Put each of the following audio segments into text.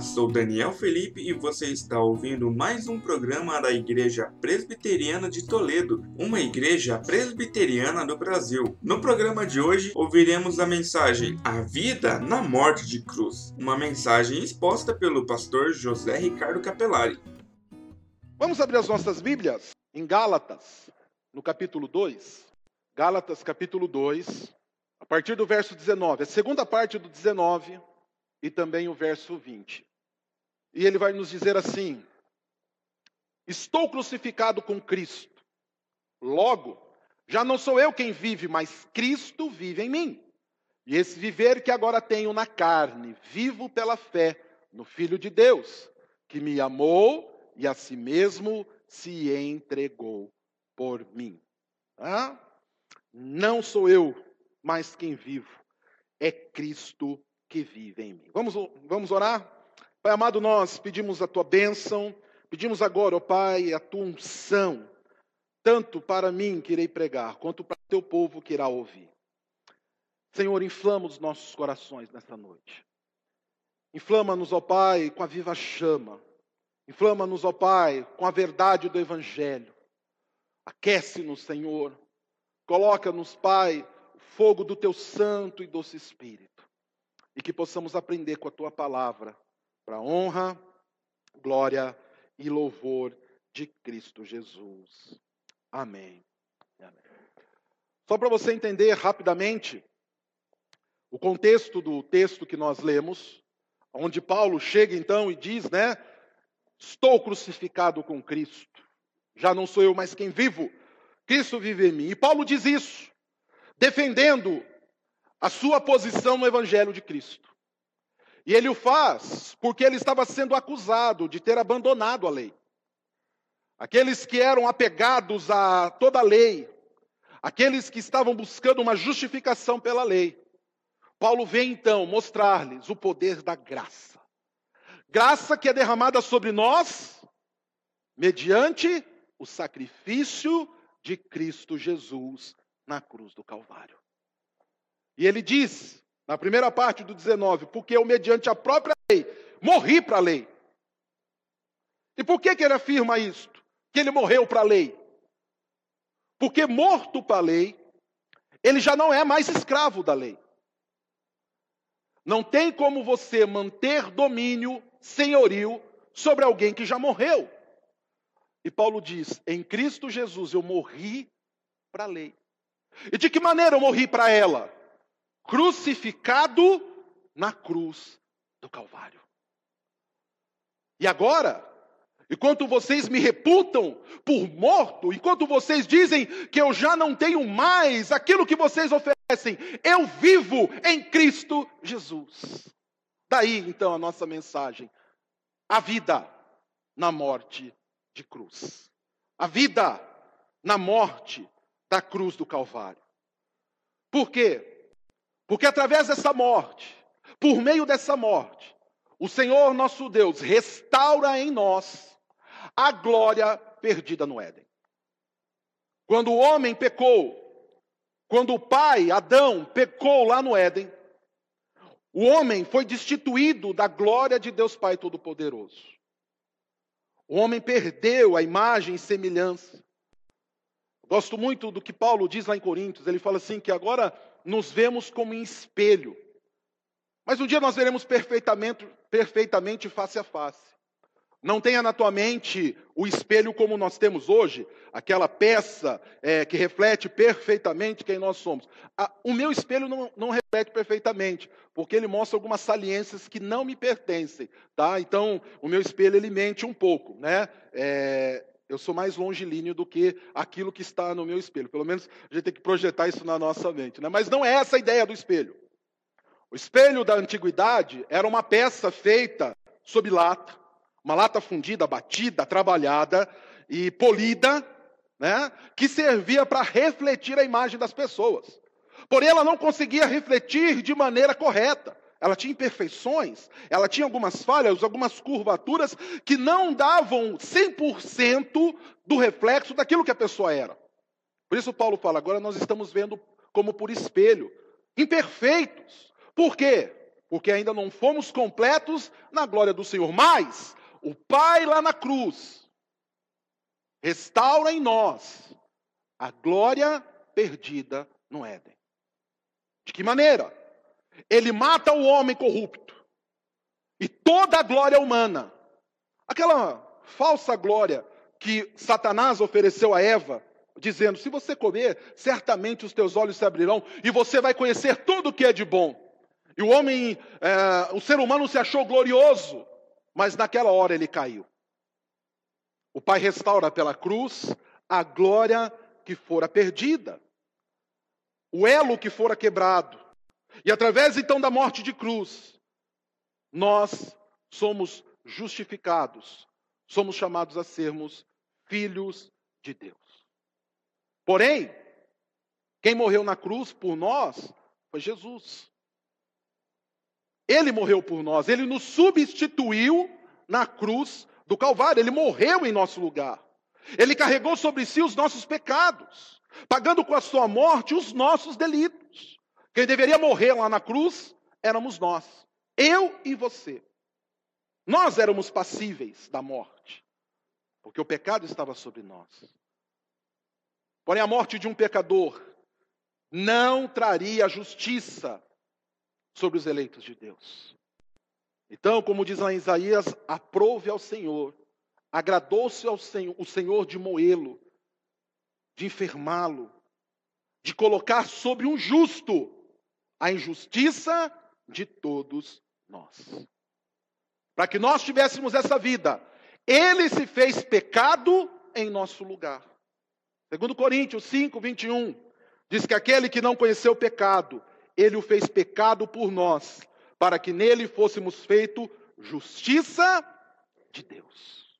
Sou Daniel Felipe e você está ouvindo mais um programa da Igreja Presbiteriana de Toledo, uma igreja presbiteriana do Brasil. No programa de hoje, ouviremos a mensagem A Vida na Morte de Cruz, uma mensagem exposta pelo pastor José Ricardo Capelari. Vamos abrir as nossas Bíblias em Gálatas, no capítulo 2. Gálatas, capítulo 2, a partir do verso 19. A segunda parte do 19 e também o verso 20. E ele vai nos dizer assim: Estou crucificado com Cristo. Logo, já não sou eu quem vive, mas Cristo vive em mim. E esse viver que agora tenho na carne, vivo pela fé no Filho de Deus, que me amou e a si mesmo se entregou por mim. Ah? Não sou eu mais quem vivo, é Cristo que vive em mim. Vamos, vamos orar? Pai amado, nós pedimos a tua bênção, pedimos agora, ó Pai, a tua unção, tanto para mim que irei pregar, quanto para o teu povo que irá ouvir. Senhor, inflama os nossos corações nesta noite. Inflama-nos, ó Pai, com a viva chama. Inflama-nos, ó Pai, com a verdade do Evangelho. Aquece-nos, Senhor. Coloca-nos, Pai, o fogo do teu santo e doce Espírito e que possamos aprender com a tua palavra, para honra, glória e louvor de Cristo Jesus. Amém. Amém. Só para você entender rapidamente o contexto do texto que nós lemos, onde Paulo chega então e diz, né? Estou crucificado com Cristo. Já não sou eu mais quem vivo, Cristo vive em mim. E Paulo diz isso, defendendo a sua posição no Evangelho de Cristo. E ele o faz porque ele estava sendo acusado de ter abandonado a lei. Aqueles que eram apegados a toda a lei, aqueles que estavam buscando uma justificação pela lei. Paulo vem então mostrar-lhes o poder da graça. Graça que é derramada sobre nós mediante o sacrifício de Cristo Jesus na cruz do Calvário. E ele diz, na primeira parte do 19, porque eu, mediante a própria lei, morri para a lei. E por que, que ele afirma isto? Que ele morreu para a lei. Porque morto para a lei, ele já não é mais escravo da lei. Não tem como você manter domínio, senhorio, sobre alguém que já morreu. E Paulo diz: em Cristo Jesus eu morri para a lei. E de que maneira eu morri para ela? Crucificado na cruz do Calvário. E agora, enquanto vocês me reputam por morto, enquanto vocês dizem que eu já não tenho mais aquilo que vocês oferecem, eu vivo em Cristo Jesus. Daí então a nossa mensagem: a vida na morte de cruz. A vida na morte da cruz do Calvário. Por quê? Porque através dessa morte, por meio dessa morte, o Senhor nosso Deus restaura em nós a glória perdida no Éden. Quando o homem pecou, quando o pai, Adão, pecou lá no Éden, o homem foi destituído da glória de Deus Pai Todo-Poderoso. O homem perdeu a imagem e semelhança. Gosto muito do que Paulo diz lá em Coríntios. Ele fala assim: que agora nos vemos como em espelho. Mas um dia nós veremos perfeitamente, perfeitamente face a face. Não tenha na tua mente o espelho como nós temos hoje, aquela peça é, que reflete perfeitamente quem nós somos. o meu espelho não, não, reflete perfeitamente, porque ele mostra algumas saliências que não me pertencem, tá? Então, o meu espelho ele mente um pouco, né? É, eu sou mais longilíneo do que aquilo que está no meu espelho. Pelo menos a gente tem que projetar isso na nossa mente. Né? Mas não é essa a ideia do espelho. O espelho da antiguidade era uma peça feita sob lata, uma lata fundida, batida, trabalhada e polida, né? que servia para refletir a imagem das pessoas. Porém, ela não conseguia refletir de maneira correta ela tinha imperfeições, ela tinha algumas falhas, algumas curvaturas que não davam 100% do reflexo daquilo que a pessoa era. Por isso Paulo fala, agora nós estamos vendo como por espelho, imperfeitos. Por quê? porque ainda não fomos completos na glória do Senhor. Mas o Pai lá na cruz restaura em nós a glória perdida no Éden. De que maneira? Ele mata o homem corrupto e toda a glória humana. Aquela falsa glória que Satanás ofereceu a Eva, dizendo: se você comer, certamente os teus olhos se abrirão e você vai conhecer tudo o que é de bom. E o homem, é, o ser humano se achou glorioso, mas naquela hora ele caiu. O Pai restaura pela cruz a glória que fora perdida, o elo que fora quebrado. E através então da morte de cruz, nós somos justificados, somos chamados a sermos filhos de Deus. Porém, quem morreu na cruz por nós foi Jesus. Ele morreu por nós, ele nos substituiu na cruz do Calvário, ele morreu em nosso lugar. Ele carregou sobre si os nossos pecados, pagando com a sua morte os nossos delitos. Quem deveria morrer lá na cruz éramos nós, eu e você. Nós éramos passíveis da morte, porque o pecado estava sobre nós. Porém, a morte de um pecador não traria justiça sobre os eleitos de Deus. Então, como diz lá em Isaías, aprove ao Senhor, agradou-se ao Senhor, o Senhor de moê-lo, de enfermá-lo, de colocar sobre um justo a injustiça de todos nós. Para que nós tivéssemos essa vida, ele se fez pecado em nosso lugar. Segundo Coríntios 5, 21, diz que aquele que não conheceu o pecado, ele o fez pecado por nós, para que nele fôssemos feito justiça de Deus.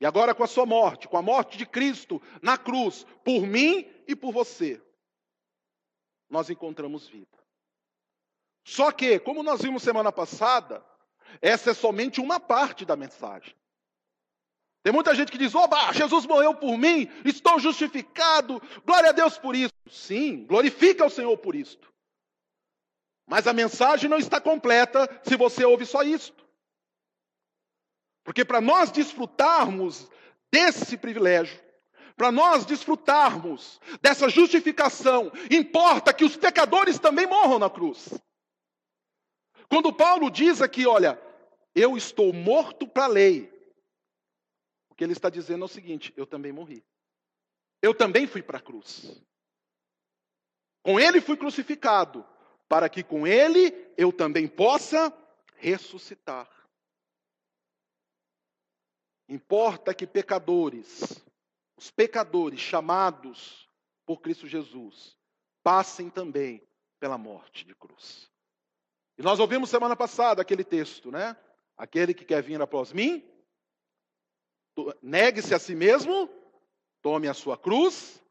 E agora, com a sua morte, com a morte de Cristo na cruz, por mim e por você, nós encontramos vida. Só que, como nós vimos semana passada, essa é somente uma parte da mensagem. Tem muita gente que diz: Oba, Jesus morreu por mim, estou justificado, glória a Deus por isso. Sim, glorifica o Senhor por isto. Mas a mensagem não está completa se você ouve só isto. Porque para nós desfrutarmos desse privilégio, para nós desfrutarmos dessa justificação, importa que os pecadores também morram na cruz. Quando Paulo diz aqui, olha, eu estou morto para a lei, que ele está dizendo é o seguinte: eu também morri. Eu também fui para a cruz. Com ele fui crucificado, para que com ele eu também possa ressuscitar. Importa que pecadores, os pecadores chamados por Cristo Jesus, passem também pela morte de cruz. E nós ouvimos semana passada aquele texto, né? Aquele que quer vir após mim, Negue-se a si mesmo, tome a sua cruz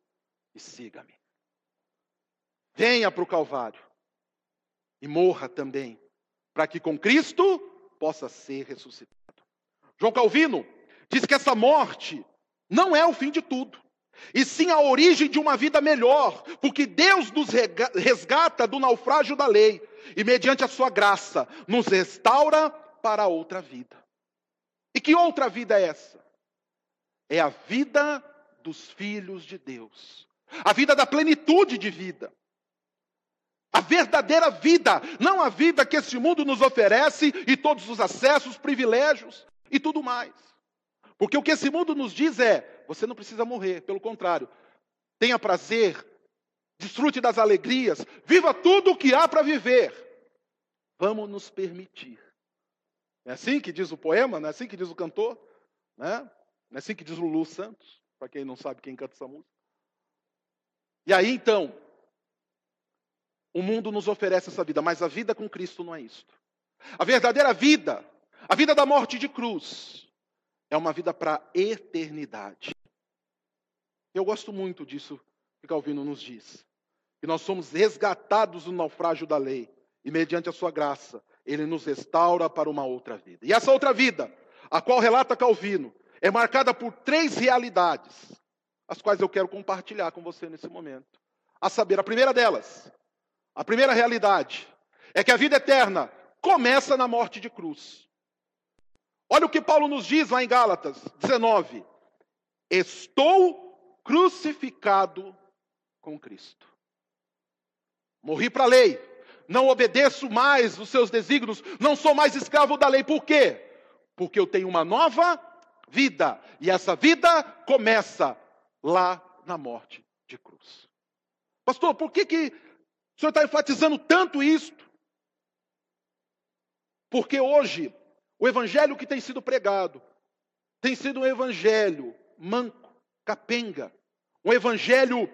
e siga-me. Venha para o Calvário e morra também, para que com Cristo possa ser ressuscitado. João Calvino diz que essa morte não é o fim de tudo, e sim a origem de uma vida melhor, porque Deus nos resgata do naufrágio da lei e, mediante a sua graça, nos restaura para outra vida. E que outra vida é essa? é a vida dos filhos de Deus, a vida da plenitude de vida. A verdadeira vida, não a vida que esse mundo nos oferece e todos os acessos, privilégios e tudo mais. Porque o que esse mundo nos diz é: você não precisa morrer, pelo contrário, tenha prazer, desfrute das alegrias, viva tudo o que há para viver. Vamos nos permitir. É assim que diz o poema, não é assim que diz o cantor? Né? Não é assim que diz Lulu Santos, para quem não sabe quem canta essa música. E aí então, o mundo nos oferece essa vida, mas a vida com Cristo não é isto. A verdadeira vida, a vida da morte de cruz, é uma vida para a eternidade. Eu gosto muito disso que Calvino nos diz. Que nós somos resgatados do naufrágio da lei. E mediante a sua graça, ele nos restaura para uma outra vida. E essa outra vida, a qual relata Calvino, é marcada por três realidades, as quais eu quero compartilhar com você nesse momento. A saber, a primeira delas, a primeira realidade, é que a vida eterna começa na morte de cruz. Olha o que Paulo nos diz lá em Gálatas 19: Estou crucificado com Cristo. Morri para a lei, não obedeço mais os seus desígnios, não sou mais escravo da lei. Por quê? Porque eu tenho uma nova vida, e essa vida começa lá na morte de cruz. Pastor, por que, que o senhor está enfatizando tanto isto? Porque hoje, o evangelho que tem sido pregado tem sido um evangelho manco, capenga, um evangelho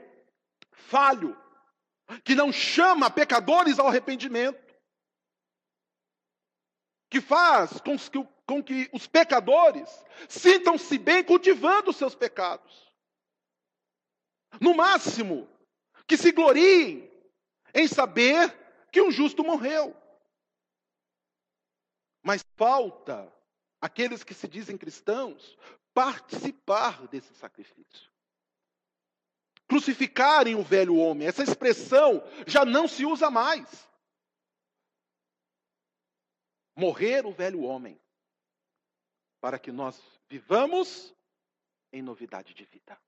falho, que não chama pecadores ao arrependimento, que faz com que, com que os pecadores sintam-se bem cultivando os seus pecados. No máximo, que se gloriem em saber que um justo morreu. Mas falta aqueles que se dizem cristãos participar desse sacrifício. Crucificarem o velho homem. Essa expressão já não se usa mais. Morrer o velho homem, para que nós vivamos em novidade de vida.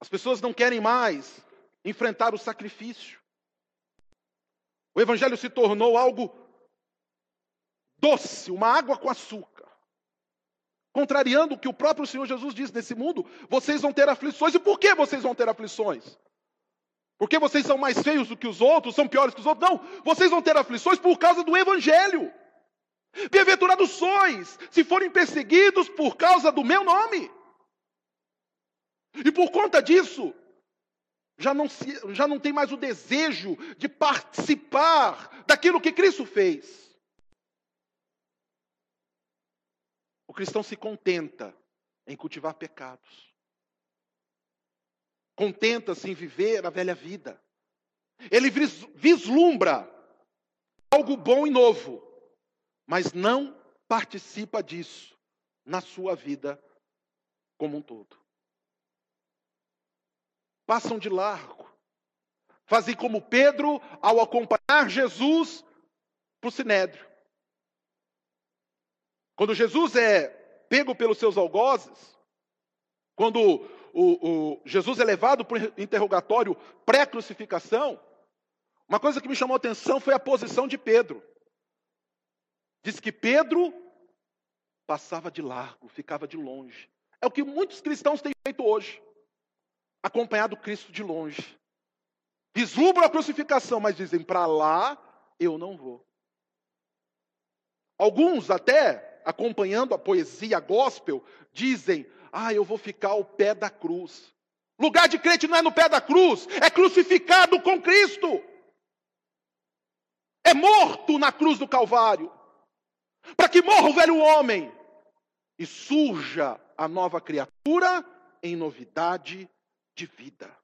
As pessoas não querem mais enfrentar o sacrifício. O evangelho se tornou algo doce, uma água com açúcar. Contrariando o que o próprio Senhor Jesus diz nesse mundo, vocês vão ter aflições. E por que vocês vão ter aflições? Porque vocês são mais feios do que os outros, são piores que os outros? Não, vocês vão ter aflições por causa do evangelho. Bem-aventurados sois, se forem perseguidos por causa do meu nome. E por conta disso, já não, se, já não tem mais o desejo de participar daquilo que Cristo fez. O cristão se contenta em cultivar pecados. Contenta-se em viver a velha vida. Ele vislumbra algo bom e novo, mas não participa disso na sua vida como um todo passam de largo. Fazem como Pedro ao acompanhar Jesus para o sinédrio. Quando Jesus é pego pelos seus algozes, quando o, o Jesus é levado para o interrogatório pré-crucificação, uma coisa que me chamou a atenção foi a posição de Pedro. Diz que Pedro passava de largo, ficava de longe. É o que muitos cristãos têm feito hoje acompanhado Cristo de longe. Vislumbram a crucificação, mas dizem: para lá eu não vou. Alguns, até acompanhando a poesia gospel, dizem: ah, eu vou ficar ao pé da cruz. Lugar de crente não é no pé da cruz, é crucificado com Cristo. É morto na cruz do Calvário. Para que morra o velho homem e surja a nova criatura em novidade de vida.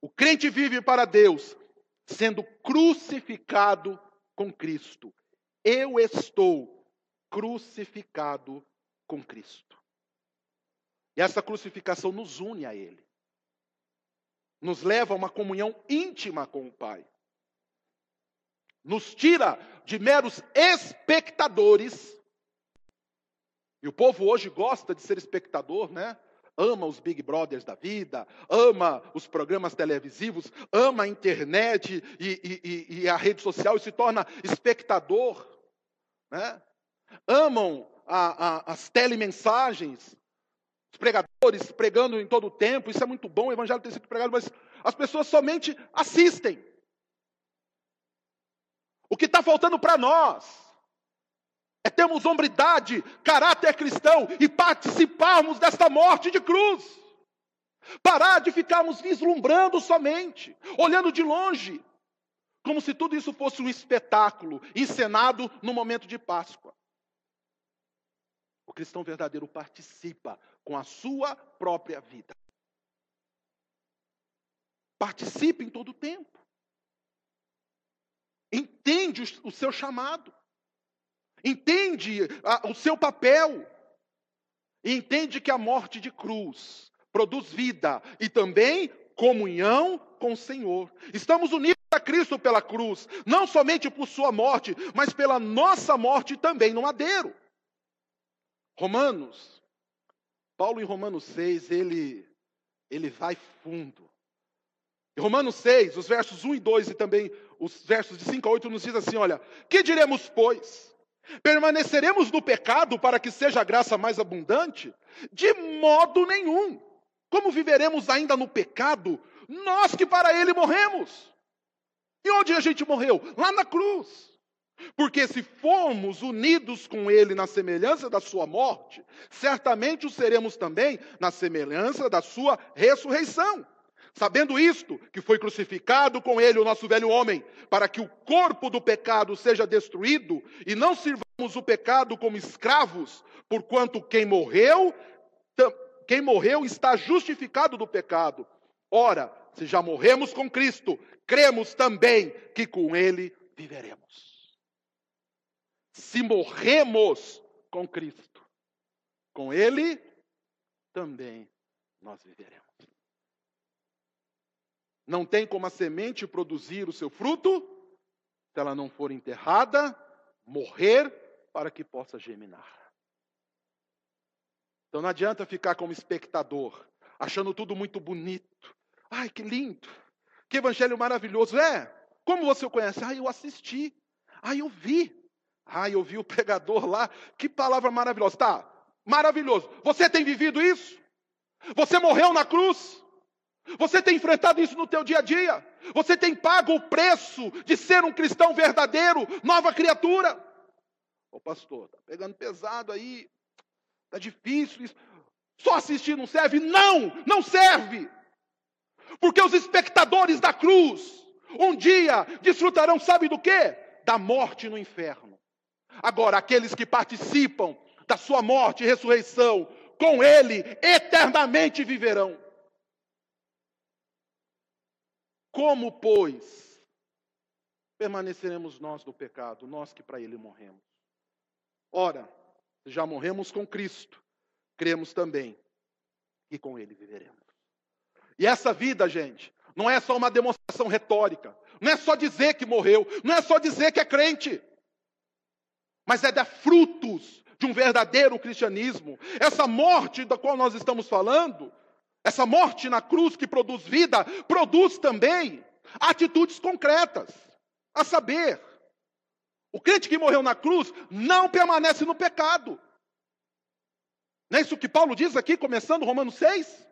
O crente vive para Deus, sendo crucificado com Cristo. Eu estou crucificado com Cristo. E essa crucificação nos une a Ele, nos leva a uma comunhão íntima com o Pai, nos tira de meros espectadores. E o povo hoje gosta de ser espectador, né? ama os Big Brothers da vida, ama os programas televisivos, ama a internet e, e, e a rede social e se torna espectador. Né? Amam a, a, as telemensagens, os pregadores pregando em todo o tempo, isso é muito bom, o evangelho tem sido pregado, mas as pessoas somente assistem. O que está faltando para nós é termos hombridade, caráter cristão e participarmos desta morte de cruz. Parar de ficarmos vislumbrando somente, olhando de longe, como se tudo isso fosse um espetáculo encenado no momento de Páscoa. O cristão verdadeiro participa com a sua própria vida. Participa em todo o tempo. Entende o seu chamado entende o seu papel, e entende que a morte de cruz produz vida e também comunhão com o Senhor. Estamos unidos a Cristo pela cruz, não somente por sua morte, mas pela nossa morte também no madeiro. Romanos, Paulo em Romanos 6, ele, ele vai fundo. Em Romanos 6, os versos 1 e 2 e também os versos de 5 a 8 nos diz assim, olha, que diremos, pois? Permaneceremos no pecado para que seja a graça mais abundante? De modo nenhum. Como viveremos ainda no pecado, nós que para ele morremos? E onde a gente morreu? Lá na cruz. Porque se formos unidos com ele na semelhança da sua morte, certamente o seremos também na semelhança da sua ressurreição. Sabendo isto, que foi crucificado com ele o nosso velho homem, para que o corpo do pecado seja destruído e não sirvamos o pecado como escravos, porquanto quem morreu, quem morreu está justificado do pecado. Ora, se já morremos com Cristo, cremos também que com ele viveremos. Se morremos com Cristo, com ele também nós viveremos. Não tem como a semente produzir o seu fruto se ela não for enterrada, morrer para que possa germinar. Então não adianta ficar como espectador, achando tudo muito bonito. Ai, que lindo! Que evangelho maravilhoso! É, como você o conhece? Ah, eu assisti. Ah, eu vi. Ah, eu vi o pregador lá. Que palavra maravilhosa. Tá, maravilhoso. Você tem vivido isso? Você morreu na cruz? Você tem enfrentado isso no teu dia a dia? Você tem pago o preço de ser um cristão verdadeiro, nova criatura? Ô pastor, tá pegando pesado aí. Tá difícil isso. Só assistir não serve? Não, não serve. Porque os espectadores da cruz um dia desfrutarão, sabe do quê? Da morte no inferno. Agora, aqueles que participam da sua morte e ressurreição, com ele eternamente viverão. Como, pois, permaneceremos nós no pecado, nós que para ele morremos? Ora, já morremos com Cristo, cremos também que com ele viveremos. E essa vida, gente, não é só uma demonstração retórica, não é só dizer que morreu, não é só dizer que é crente, mas é dar frutos de um verdadeiro cristianismo. Essa morte da qual nós estamos falando essa morte na cruz que produz vida, produz também atitudes concretas. A saber, o crente que morreu na cruz não permanece no pecado. Não é isso que Paulo diz aqui, começando Romanos 6?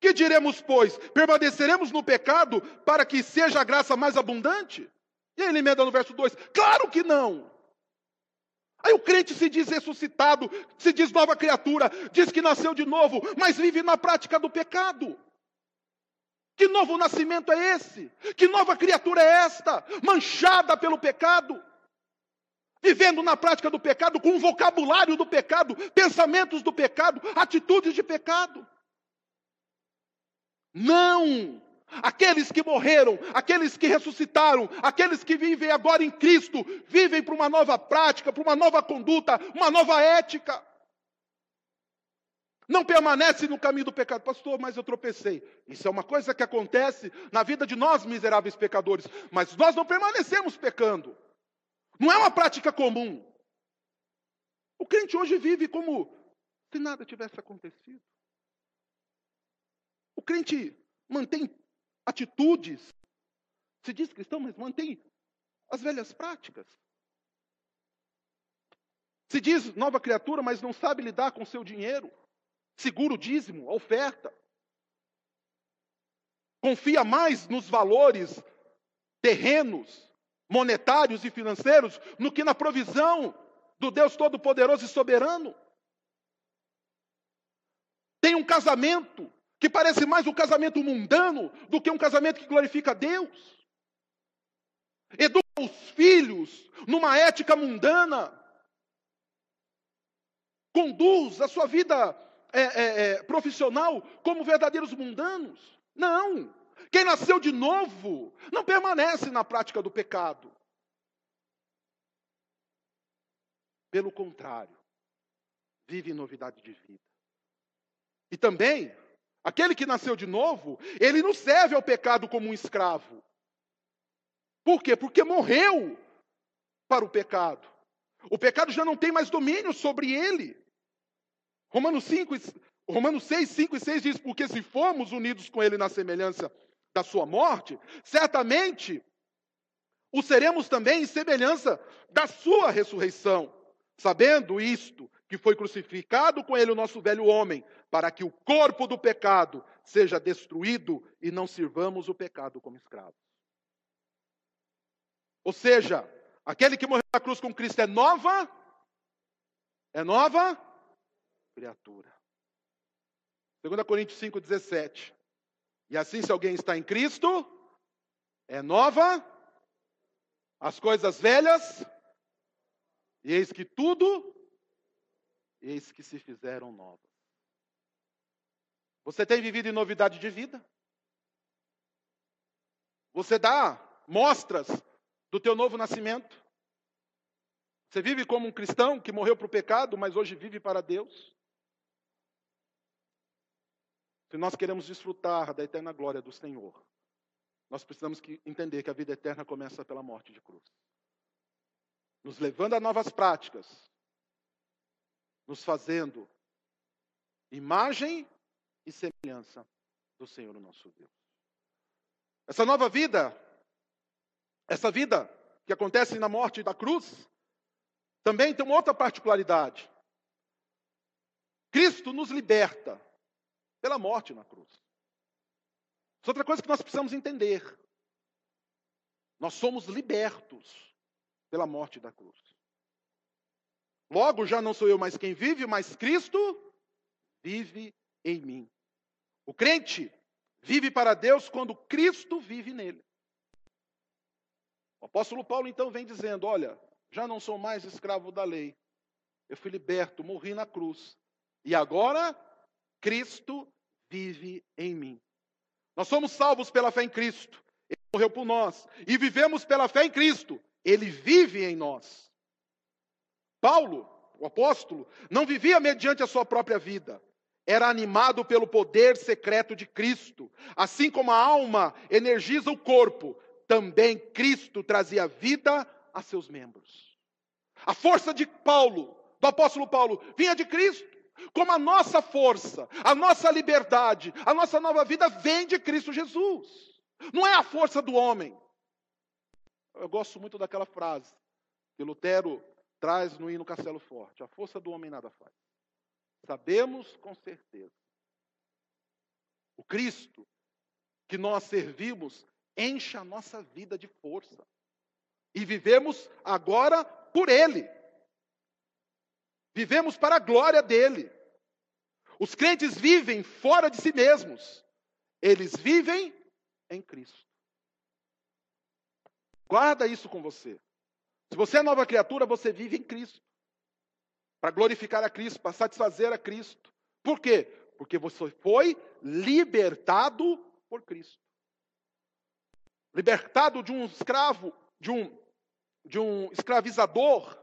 Que diremos, pois? Permaneceremos no pecado para que seja a graça mais abundante? E ele emenda no verso 2: Claro que não. Aí o crente se diz ressuscitado, se diz nova criatura, diz que nasceu de novo, mas vive na prática do pecado. Que novo nascimento é esse? Que nova criatura é esta? Manchada pelo pecado, vivendo na prática do pecado, com o vocabulário do pecado, pensamentos do pecado, atitudes de pecado. Não! Aqueles que morreram, aqueles que ressuscitaram, aqueles que vivem agora em Cristo, vivem para uma nova prática, para uma nova conduta, uma nova ética. Não permanece no caminho do pecado, pastor, mas eu tropecei. Isso é uma coisa que acontece na vida de nós, miseráveis pecadores, mas nós não permanecemos pecando. Não é uma prática comum. O crente hoje vive como se nada tivesse acontecido. O crente mantém atitudes. Se diz cristão, mas mantém as velhas práticas. Se diz nova criatura, mas não sabe lidar com seu dinheiro. Segura o dízimo, a oferta. Confia mais nos valores terrenos, monetários e financeiros, no que na provisão do Deus Todo-Poderoso e Soberano. Tem um casamento que parece mais um casamento mundano do que um casamento que glorifica a Deus. Educa os filhos numa ética mundana. Conduz a sua vida é, é, é, profissional como verdadeiros mundanos. Não. Quem nasceu de novo não permanece na prática do pecado. Pelo contrário, vive novidade de vida. E também Aquele que nasceu de novo, ele não serve ao pecado como um escravo. Por quê? Porque morreu para o pecado. O pecado já não tem mais domínio sobre ele. Romanos, 5, Romanos 6, 5 e 6 diz: Porque se formos unidos com ele na semelhança da sua morte, certamente o seremos também em semelhança da sua ressurreição. Sabendo isto, que foi crucificado com ele o nosso velho homem, para que o corpo do pecado seja destruído e não sirvamos o pecado como escravos. Ou seja, aquele que morreu na cruz com Cristo é nova, é nova criatura. 2 Coríntios 5,17. E assim, se alguém está em Cristo, é nova, as coisas velhas, e eis que tudo, eis que se fizeram novas. Você tem vivido em novidade de vida? Você dá mostras do teu novo nascimento? Você vive como um cristão que morreu para o pecado, mas hoje vive para Deus? Se nós queremos desfrutar da eterna glória do Senhor, nós precisamos que entender que a vida eterna começa pela morte de cruz. Nos levando a novas práticas, nos fazendo imagem e semelhança do Senhor nosso Deus. Essa nova vida, essa vida que acontece na morte da cruz, também tem uma outra particularidade. Cristo nos liberta pela morte na cruz. Isso é outra coisa que nós precisamos entender. Nós somos libertos pela morte da cruz. Logo, já não sou eu mais quem vive, mas Cristo vive em mim. O crente vive para Deus quando Cristo vive nele. O apóstolo Paulo então vem dizendo: Olha, já não sou mais escravo da lei. Eu fui liberto, morri na cruz. E agora Cristo vive em mim. Nós somos salvos pela fé em Cristo. Ele morreu por nós. E vivemos pela fé em Cristo. Ele vive em nós. Paulo, o apóstolo, não vivia mediante a sua própria vida. Era animado pelo poder secreto de Cristo. Assim como a alma energiza o corpo, também Cristo trazia vida a seus membros. A força de Paulo, do apóstolo Paulo, vinha de Cristo como a nossa força, a nossa liberdade, a nossa nova vida vem de Cristo Jesus. Não é a força do homem. Eu gosto muito daquela frase que Lutero traz no hino Castelo Forte: a força do homem nada faz. Sabemos com certeza. O Cristo que nós servimos enche a nossa vida de força. E vivemos agora por Ele. Vivemos para a glória dele. Os crentes vivem fora de si mesmos. Eles vivem em Cristo. Guarda isso com você. Se você é nova criatura, você vive em Cristo. Para glorificar a Cristo, para satisfazer a Cristo. Por quê? Porque você foi libertado por Cristo. Libertado de um escravo, de um, de um escravizador,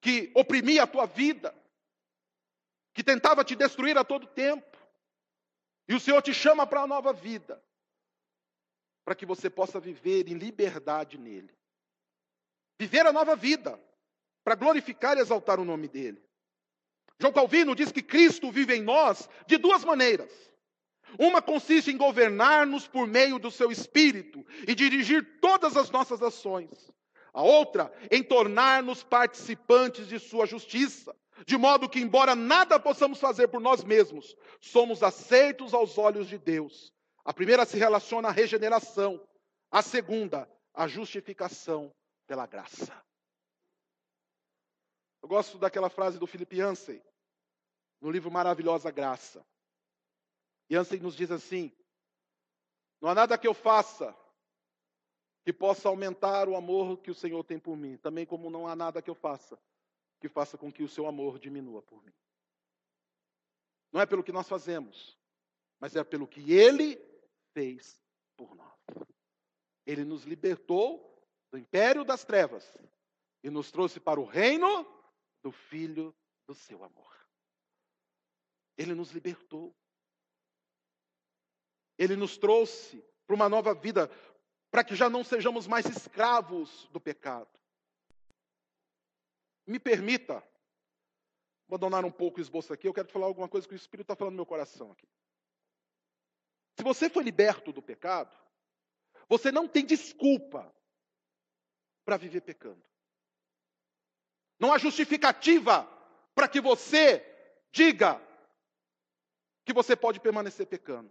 que oprimia a tua vida, que tentava te destruir a todo tempo. E o Senhor te chama para a nova vida, para que você possa viver em liberdade nele. Viver a nova vida, para glorificar e exaltar o nome dele. João Calvino diz que Cristo vive em nós de duas maneiras. Uma consiste em governar-nos por meio do seu espírito e dirigir todas as nossas ações. A outra, em tornar-nos participantes de sua justiça, de modo que, embora nada possamos fazer por nós mesmos, somos aceitos aos olhos de Deus. A primeira se relaciona à regeneração, a segunda, à justificação pela graça. Eu gosto daquela frase do Philip Yancey, no livro Maravilhosa Graça. Yancey nos diz assim: Não há nada que eu faça que possa aumentar o amor que o Senhor tem por mim, também como não há nada que eu faça que faça com que o seu amor diminua por mim. Não é pelo que nós fazemos, mas é pelo que ele fez por nós. Ele nos libertou do império das trevas e nos trouxe para o reino do filho do seu amor. Ele nos libertou. Ele nos trouxe para uma nova vida, para que já não sejamos mais escravos do pecado. Me permita abandonar um pouco o esboço aqui, eu quero te falar alguma coisa que o Espírito está falando no meu coração aqui. Se você foi liberto do pecado, você não tem desculpa para viver pecando. Não há justificativa para que você diga que você pode permanecer pecando.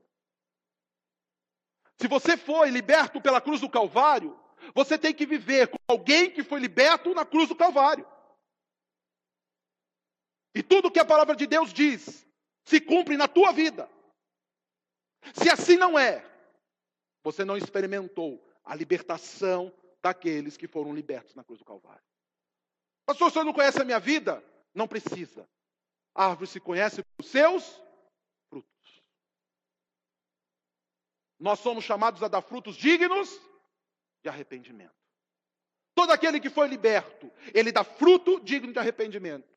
Se você foi liberto pela cruz do Calvário, você tem que viver com alguém que foi liberto na cruz do Calvário. E tudo que a palavra de Deus diz se cumpre na tua vida. Se assim não é, você não experimentou a libertação daqueles que foram libertos na cruz do Calvário. Pastor, o senhor não conhece a minha vida? Não precisa. A árvore se conhece pelos seus frutos. Nós somos chamados a dar frutos dignos de arrependimento. Todo aquele que foi liberto, ele dá fruto digno de arrependimento.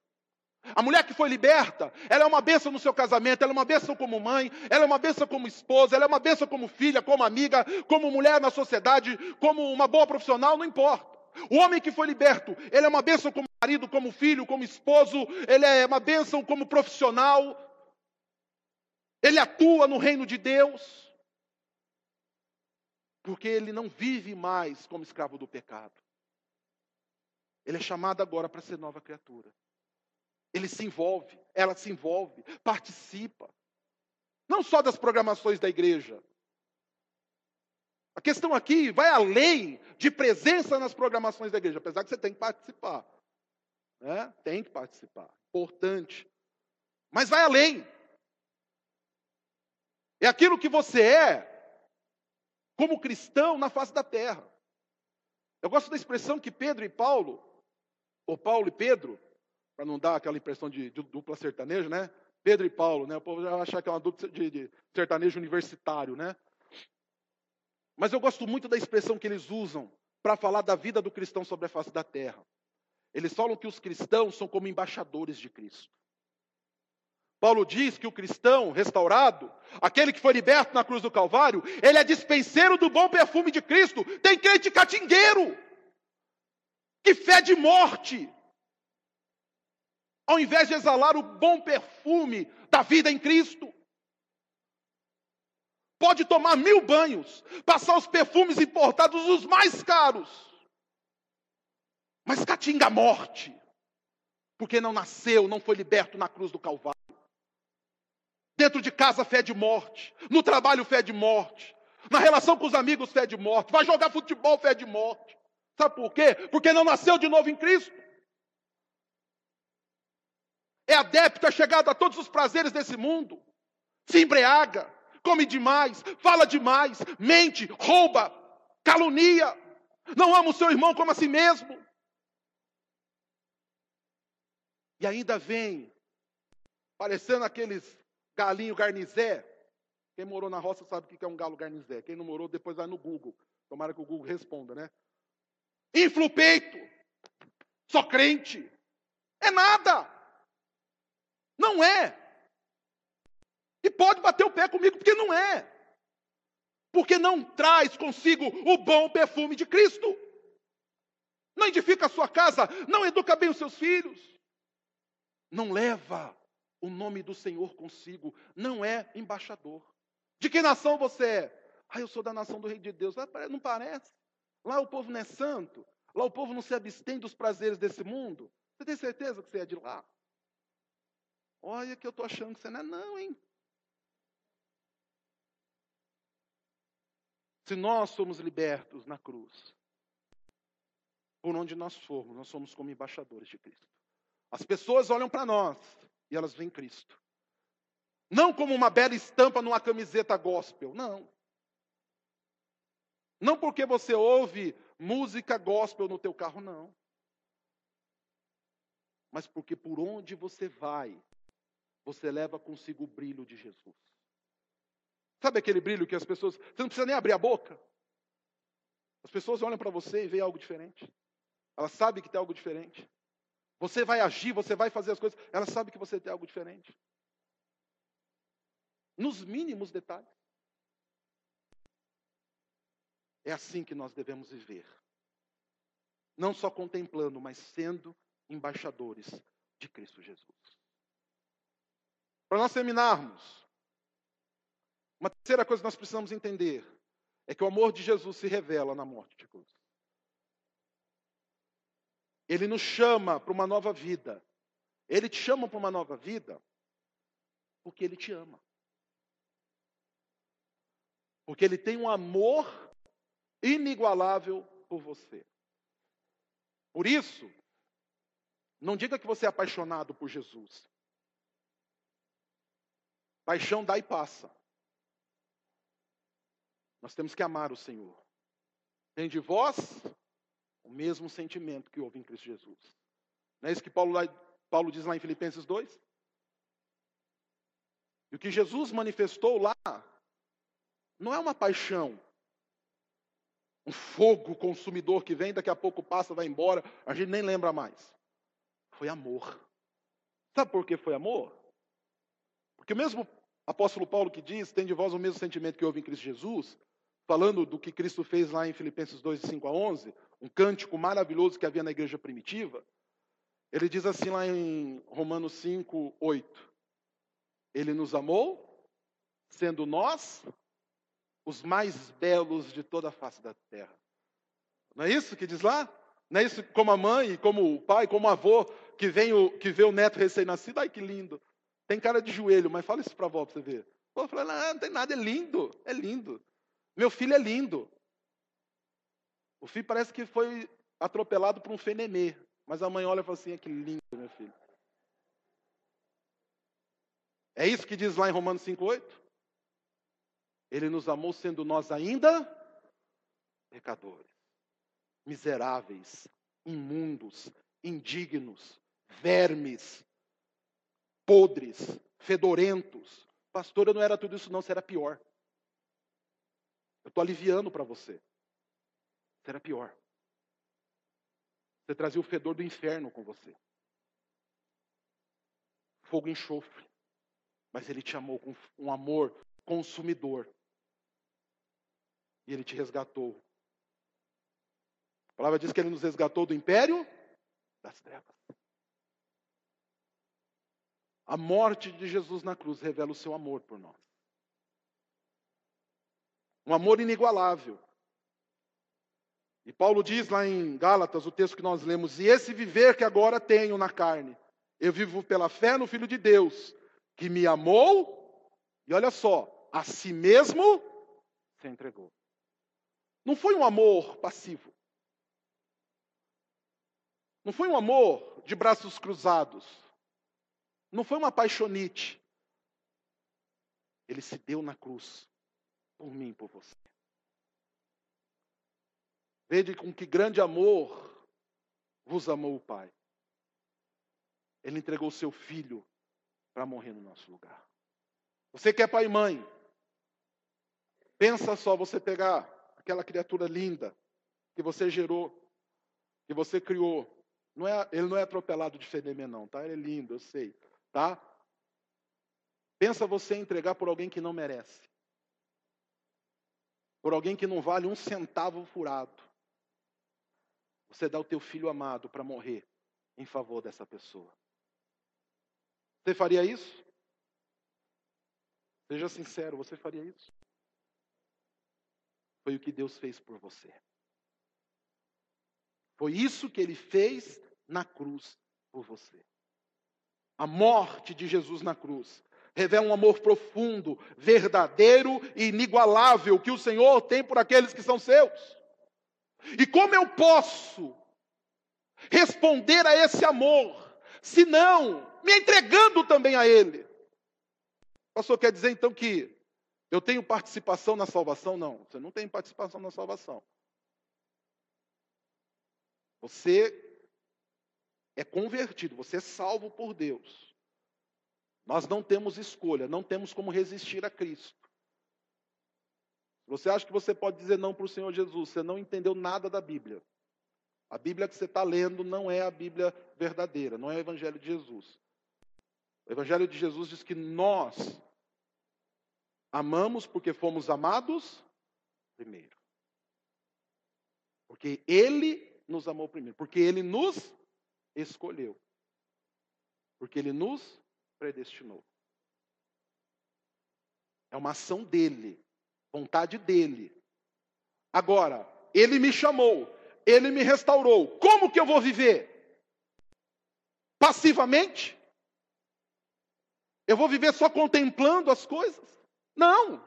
A mulher que foi liberta, ela é uma bênção no seu casamento, ela é uma bênção como mãe, ela é uma bênção como esposa, ela é uma bênção como filha, como amiga, como mulher na sociedade, como uma boa profissional, não importa. O homem que foi liberto, ele é uma bênção como marido, como filho, como esposo, ele é uma bênção como profissional, ele atua no reino de Deus, porque ele não vive mais como escravo do pecado. Ele é chamado agora para ser nova criatura. Ele se envolve, ela se envolve, participa. Não só das programações da igreja. A questão aqui vai além de presença nas programações da igreja, apesar que você tem que participar. Né? Tem que participar. Importante. Mas vai além. É aquilo que você é como cristão na face da terra. Eu gosto da expressão que Pedro e Paulo, ou Paulo e Pedro, para não dar aquela impressão de, de, dupla sertanejo, né? Pedro e Paulo, né? O povo já vai achar que é uma dupla de, de sertanejo universitário, né? Mas eu gosto muito da expressão que eles usam para falar da vida do cristão sobre a face da terra. Eles falam que os cristãos são como embaixadores de Cristo. Paulo diz que o cristão restaurado, aquele que foi liberto na cruz do Calvário, ele é dispenseiro do bom perfume de Cristo. Tem crente catingueiro, que fede morte, ao invés de exalar o bom perfume da vida em Cristo. Pode tomar mil banhos, passar os perfumes importados, os mais caros, mas catinga a morte, porque não nasceu, não foi liberto na cruz do Calvário. Dentro de casa, fé de morte, no trabalho, fé de morte, na relação com os amigos, fé de morte, vai jogar futebol, fé de morte. Sabe por quê? Porque não nasceu de novo em Cristo é adepto, é chegado a todos os prazeres desse mundo, se embriaga, come demais, fala demais, mente, rouba, calunia, não ama o seu irmão como a si mesmo. E ainda vem, parecendo aqueles galinho garnizé. Quem morou na roça sabe o que é um galo garnizé. Quem não morou, depois vai no Google. Tomara que o Google responda, né? Infla o peito. Só crente. É nada. Não é. E pode bater o pé comigo, porque não é. Porque não traz consigo o bom perfume de Cristo. Não edifica a sua casa, não educa bem os seus filhos. Não leva o nome do Senhor consigo, não é embaixador. De que nação você é? Ah, eu sou da nação do Rei de Deus. Não parece? Lá o povo não é santo. Lá o povo não se abstém dos prazeres desse mundo. Você tem certeza que você é de lá? Olha que eu estou achando que você não é não, hein? Se nós somos libertos na cruz, por onde nós formos, nós somos como embaixadores de Cristo. As pessoas olham para nós e elas veem Cristo. Não como uma bela estampa numa camiseta gospel, não. Não porque você ouve música gospel no teu carro, não. Mas porque por onde você vai, você leva consigo o brilho de Jesus. Sabe aquele brilho que as pessoas. Você não precisa nem abrir a boca. As pessoas olham para você e veem algo diferente. Elas sabem que tem algo diferente. Você vai agir, você vai fazer as coisas. Elas sabem que você tem algo diferente. Nos mínimos detalhes. É assim que nós devemos viver. Não só contemplando, mas sendo embaixadores de Cristo Jesus. Para nós terminarmos, uma terceira coisa que nós precisamos entender é que o amor de Jesus se revela na morte de cruz. Ele nos chama para uma nova vida. Ele te chama para uma nova vida porque ele te ama. Porque ele tem um amor inigualável por você. Por isso, não diga que você é apaixonado por Jesus. Paixão dá e passa. Nós temos que amar o Senhor. Tem de vós o mesmo sentimento que houve em Cristo Jesus. Não é isso que Paulo, Paulo diz lá em Filipenses 2? E o que Jesus manifestou lá não é uma paixão, um fogo consumidor que vem, daqui a pouco passa, vai embora, a gente nem lembra mais. Foi amor. Sabe por que foi amor? Porque o mesmo apóstolo Paulo que diz, tem de vós o mesmo sentimento que houve em Cristo Jesus, falando do que Cristo fez lá em Filipenses 2, 5 a 11, um cântico maravilhoso que havia na igreja primitiva, ele diz assim lá em Romanos 5, 8: Ele nos amou, sendo nós os mais belos de toda a face da terra. Não é isso que diz lá? Não é isso como a mãe, como o pai, como o avô, que, vem o, que vê o neto recém-nascido, ai que lindo. Tem cara de joelho, mas fala isso para a avó para você ver. A fala, não, não tem nada, é lindo, é lindo. Meu filho é lindo. O filho parece que foi atropelado por um fenemê. Mas a mãe olha e fala assim: que lindo, meu filho. É isso que diz lá em Romanos 5,8? Ele nos amou sendo nós ainda pecadores, miseráveis, imundos, indignos, vermes, podres, fedorentos. Pastor, eu não era tudo isso, não, será pior. Eu estou aliviando para você. Será pior. Você trazia o fedor do inferno com você. Fogo e enxofre. Mas ele te amou com um amor consumidor. E ele te resgatou. A palavra diz que ele nos resgatou do império das trevas. A morte de Jesus na cruz revela o seu amor por nós. Um amor inigualável. E Paulo diz lá em Gálatas, o texto que nós lemos: E esse viver que agora tenho na carne, eu vivo pela fé no Filho de Deus, que me amou, e olha só, a si mesmo se entregou. Não foi um amor passivo. Não foi um amor de braços cruzados. Não foi uma paixonite. Ele se deu na cruz por mim e por você. Vede com que grande amor vos amou o Pai. Ele entregou seu filho para morrer no nosso lugar. Você que é pai e mãe, pensa só você pegar aquela criatura linda que você gerou, que você criou. Não é, ele não é atropelado de fenômeno, não, tá? Ele é lindo, eu sei, tá? Pensa você entregar por alguém que não merece. Por alguém que não vale um centavo furado. Você dá o teu filho amado para morrer em favor dessa pessoa. Você faria isso? Seja sincero, você faria isso? Foi o que Deus fez por você. Foi isso que ele fez na cruz por você. A morte de Jesus na cruz revela um amor profundo, verdadeiro e inigualável que o Senhor tem por aqueles que são seus. E como eu posso responder a esse amor, se não me entregando também a Ele? O pastor quer dizer então que eu tenho participação na salvação? Não, você não tem participação na salvação. Você é convertido, você é salvo por Deus. Nós não temos escolha, não temos como resistir a Cristo. Você acha que você pode dizer não para o Senhor Jesus? Você não entendeu nada da Bíblia. A Bíblia que você está lendo não é a Bíblia verdadeira, não é o Evangelho de Jesus. O Evangelho de Jesus diz que nós amamos porque fomos amados primeiro. Porque Ele nos amou primeiro. Porque Ele nos escolheu. Porque Ele nos predestinou. É uma ação dele, vontade dele. Agora, ele me chamou, ele me restaurou. Como que eu vou viver? Passivamente? Eu vou viver só contemplando as coisas? Não.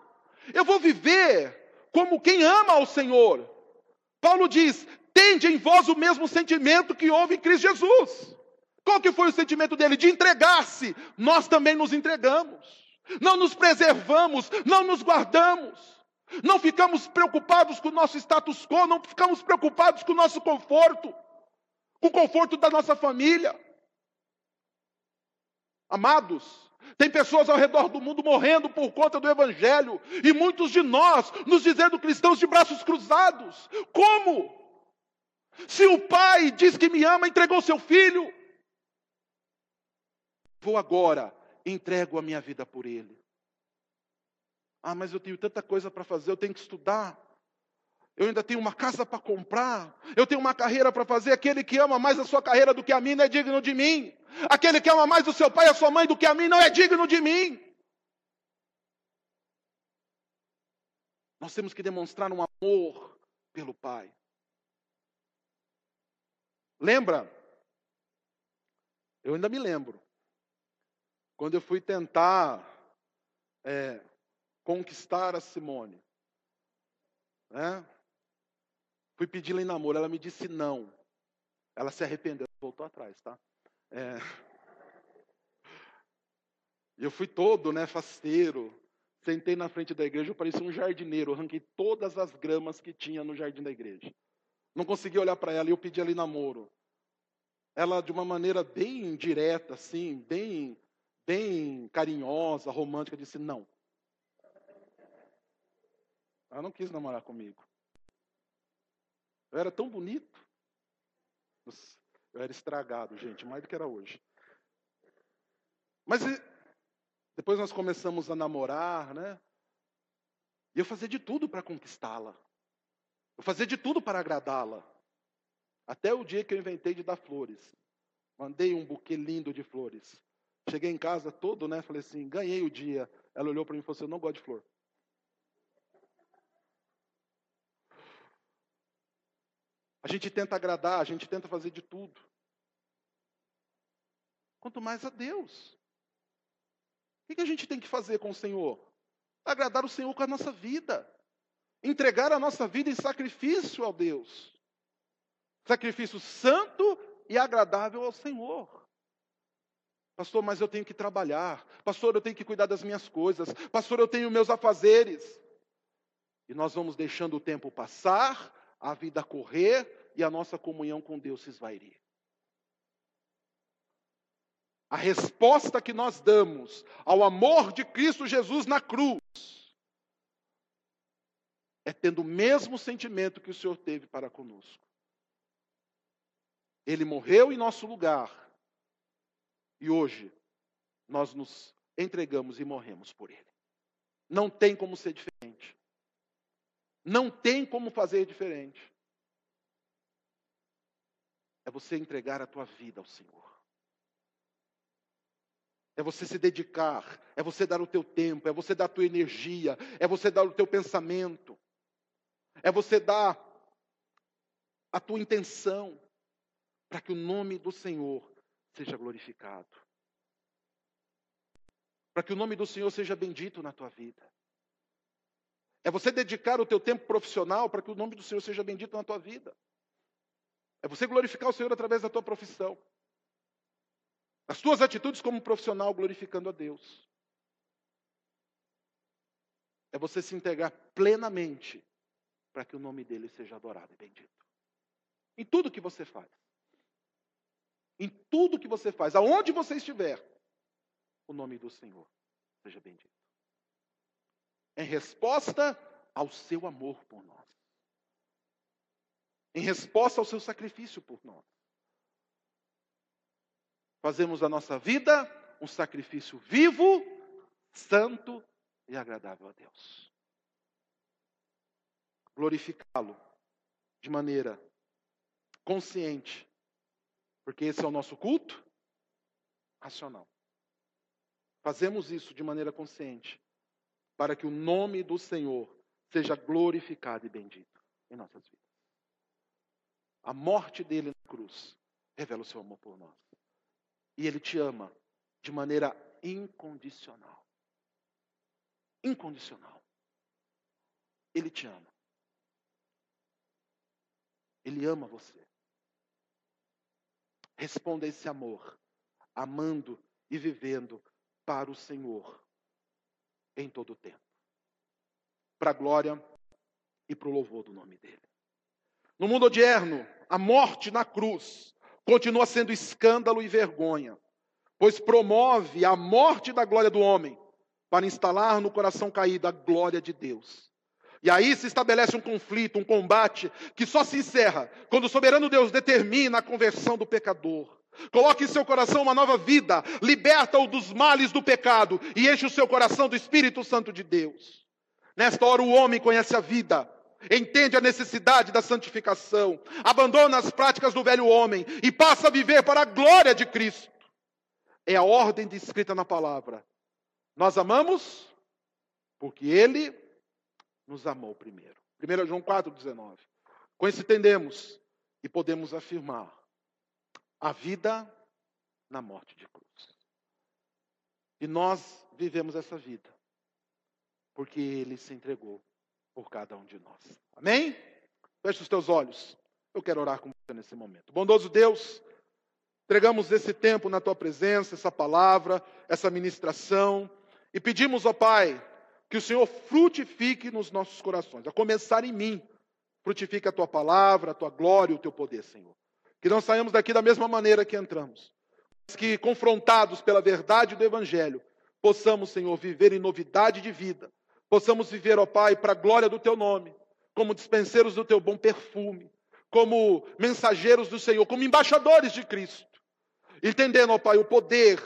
Eu vou viver como quem ama ao Senhor. Paulo diz: tende em vós o mesmo sentimento que houve em Cristo Jesus. Qual que foi o sentimento dele? De entregar-se. Nós também nos entregamos não nos preservamos, não nos guardamos, não ficamos preocupados com o nosso status quo, não ficamos preocupados com o nosso conforto, com o conforto da nossa família. Amados, tem pessoas ao redor do mundo morrendo por conta do Evangelho, e muitos de nós nos dizendo cristãos de braços cruzados. Como? Se o Pai diz que me ama, entregou seu filho. Vou agora entrego a minha vida por Ele. Ah, mas eu tenho tanta coisa para fazer, eu tenho que estudar. Eu ainda tenho uma casa para comprar. Eu tenho uma carreira para fazer. Aquele que ama mais a sua carreira do que a mim não é digno de mim. Aquele que ama mais o seu pai e a sua mãe do que a mim não é digno de mim. Nós temos que demonstrar um amor pelo Pai. Lembra? Eu ainda me lembro. Quando eu fui tentar é, conquistar a Simone, né? fui pedir-la em namoro, ela me disse não. Ela se arrependeu, voltou atrás, tá? É... Eu fui todo, né, faceiro. Sentei na frente da igreja, eu parecia um jardineiro. Arranquei todas as gramas que tinha no jardim da igreja. Não consegui olhar para ela e eu pedi ali namoro. Ela, de uma maneira bem direta, assim, bem bem carinhosa, romântica, disse não. Ela não quis namorar comigo. Eu era tão bonito. Eu era estragado, gente, mais do que era hoje. Mas depois nós começamos a namorar, né? E eu fazia de tudo para conquistá-la. Eu fazia de tudo para agradá-la. Até o dia que eu inventei de dar flores. Mandei um buquê lindo de flores. Cheguei em casa todo, né? Falei assim, ganhei o dia. Ela olhou para mim e falou assim, eu não gosto de flor. A gente tenta agradar, a gente tenta fazer de tudo. Quanto mais a Deus. O que a gente tem que fazer com o Senhor? Agradar o Senhor com a nossa vida. Entregar a nossa vida em sacrifício ao Deus. Sacrifício santo e agradável ao Senhor. Pastor, mas eu tenho que trabalhar. Pastor, eu tenho que cuidar das minhas coisas. Pastor, eu tenho meus afazeres. E nós vamos deixando o tempo passar, a vida correr e a nossa comunhão com Deus se esvairir. A resposta que nós damos ao amor de Cristo Jesus na cruz é tendo o mesmo sentimento que o Senhor teve para conosco. Ele morreu em nosso lugar e hoje nós nos entregamos e morremos por Ele. Não tem como ser diferente. Não tem como fazer diferente. É você entregar a tua vida ao Senhor. É você se dedicar, é você dar o teu tempo, é você dar a tua energia, é você dar o teu pensamento, é você dar a tua intenção para que o nome do Senhor seja glorificado. Para que o nome do Senhor seja bendito na tua vida. É você dedicar o teu tempo profissional para que o nome do Senhor seja bendito na tua vida. É você glorificar o Senhor através da tua profissão. As tuas atitudes como profissional glorificando a Deus. É você se entregar plenamente para que o nome dele seja adorado e bendito. Em tudo que você faz. Em tudo que você faz, aonde você estiver, o nome do Senhor seja bendito. Em resposta ao seu amor por nós. Em resposta ao seu sacrifício por nós. Fazemos da nossa vida um sacrifício vivo, santo e agradável a Deus. Glorificá-lo de maneira consciente, porque esse é o nosso culto racional. Fazemos isso de maneira consciente, para que o nome do Senhor seja glorificado e bendito em nossas vidas. A morte dele na cruz revela o seu amor por nós. E ele te ama de maneira incondicional. Incondicional. Ele te ama. Ele ama você. Responda a esse amor, amando e vivendo para o Senhor em todo o tempo. Para a glória e para o louvor do nome dele. No mundo odierno, a morte na cruz continua sendo escândalo e vergonha, pois promove a morte da glória do homem para instalar no coração caído a glória de Deus. E aí se estabelece um conflito, um combate, que só se encerra quando o soberano Deus determina a conversão do pecador. Coloque em seu coração uma nova vida, liberta-o dos males do pecado e enche o seu coração do Espírito Santo de Deus. Nesta hora o homem conhece a vida, entende a necessidade da santificação, abandona as práticas do velho homem e passa a viver para a glória de Cristo. É a ordem descrita na palavra. Nós amamos porque Ele nos amou primeiro. 1 João 4,19. Com isso entendemos e podemos afirmar a vida na morte de cruz. E nós vivemos essa vida porque Ele se entregou por cada um de nós. Amém? Feche os teus olhos. Eu quero orar com você nesse momento. Bondoso Deus, entregamos esse tempo na tua presença, essa palavra, essa ministração, e pedimos, ó Pai, que o Senhor frutifique nos nossos corações, a começar em mim. Frutifique a tua palavra, a tua glória e o teu poder, Senhor. Que não saiamos daqui da mesma maneira que entramos, mas que, confrontados pela verdade do Evangelho, possamos, Senhor, viver em novidade de vida. Possamos viver, ó Pai, para a glória do teu nome, como dispenseiros do teu bom perfume, como mensageiros do Senhor, como embaixadores de Cristo. Entendendo, ó Pai, o poder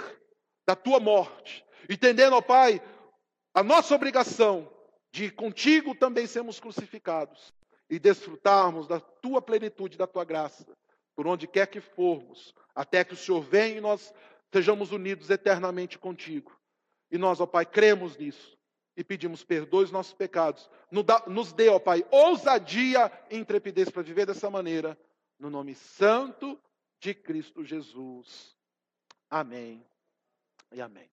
da tua morte. Entendendo, ó Pai, a nossa obrigação de contigo também sermos crucificados e desfrutarmos da tua plenitude, da tua graça, por onde quer que formos, até que o Senhor venha e nós sejamos unidos eternamente contigo. E nós, ó Pai, cremos nisso e pedimos perdoe os nossos pecados. Nos dê, ó Pai, ousadia e intrepidez para viver dessa maneira, no nome santo de Cristo Jesus. Amém e amém.